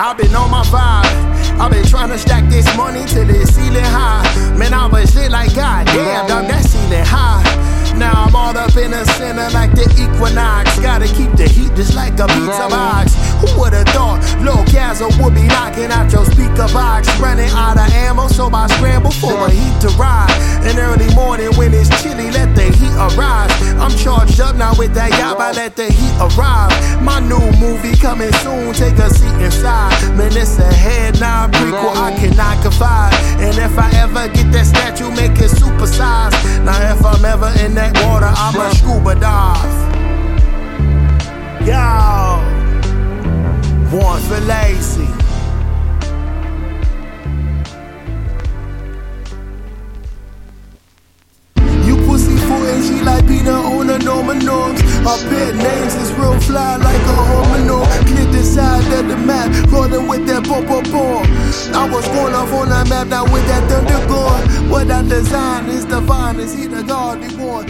I've been on my vibe. I've been trying to stack this money till it's ceiling high. Man, I was lit like God damn, dog, that ceiling high. Now I'm all up in the center like the equinox. Gotta keep the heat just like a pizza box. Who would've thought Lil Gazzle would be knocking out your speaker box? Running out of ammo, so I scramble for a heat to ride. In early morning when it's chilly, let the heat arrive. I'm charged up now with that yaba, let the heat arrive. My new movie coming soon, take a seat inside. Man, it's a head now prequel, I cannot confide. And if I ever get that statue, make it supersized. Now if I'm ever in that water, I'ma scuba dive. Yo, one for lazy. You pussy footin', she like Peter on the Norman norms. Our pet names is real fly like a hominoid. Clear the side of the map, rolling with that boom boom. I was going off on that map, now with that thunder going. What I design is divine, is he the God he born?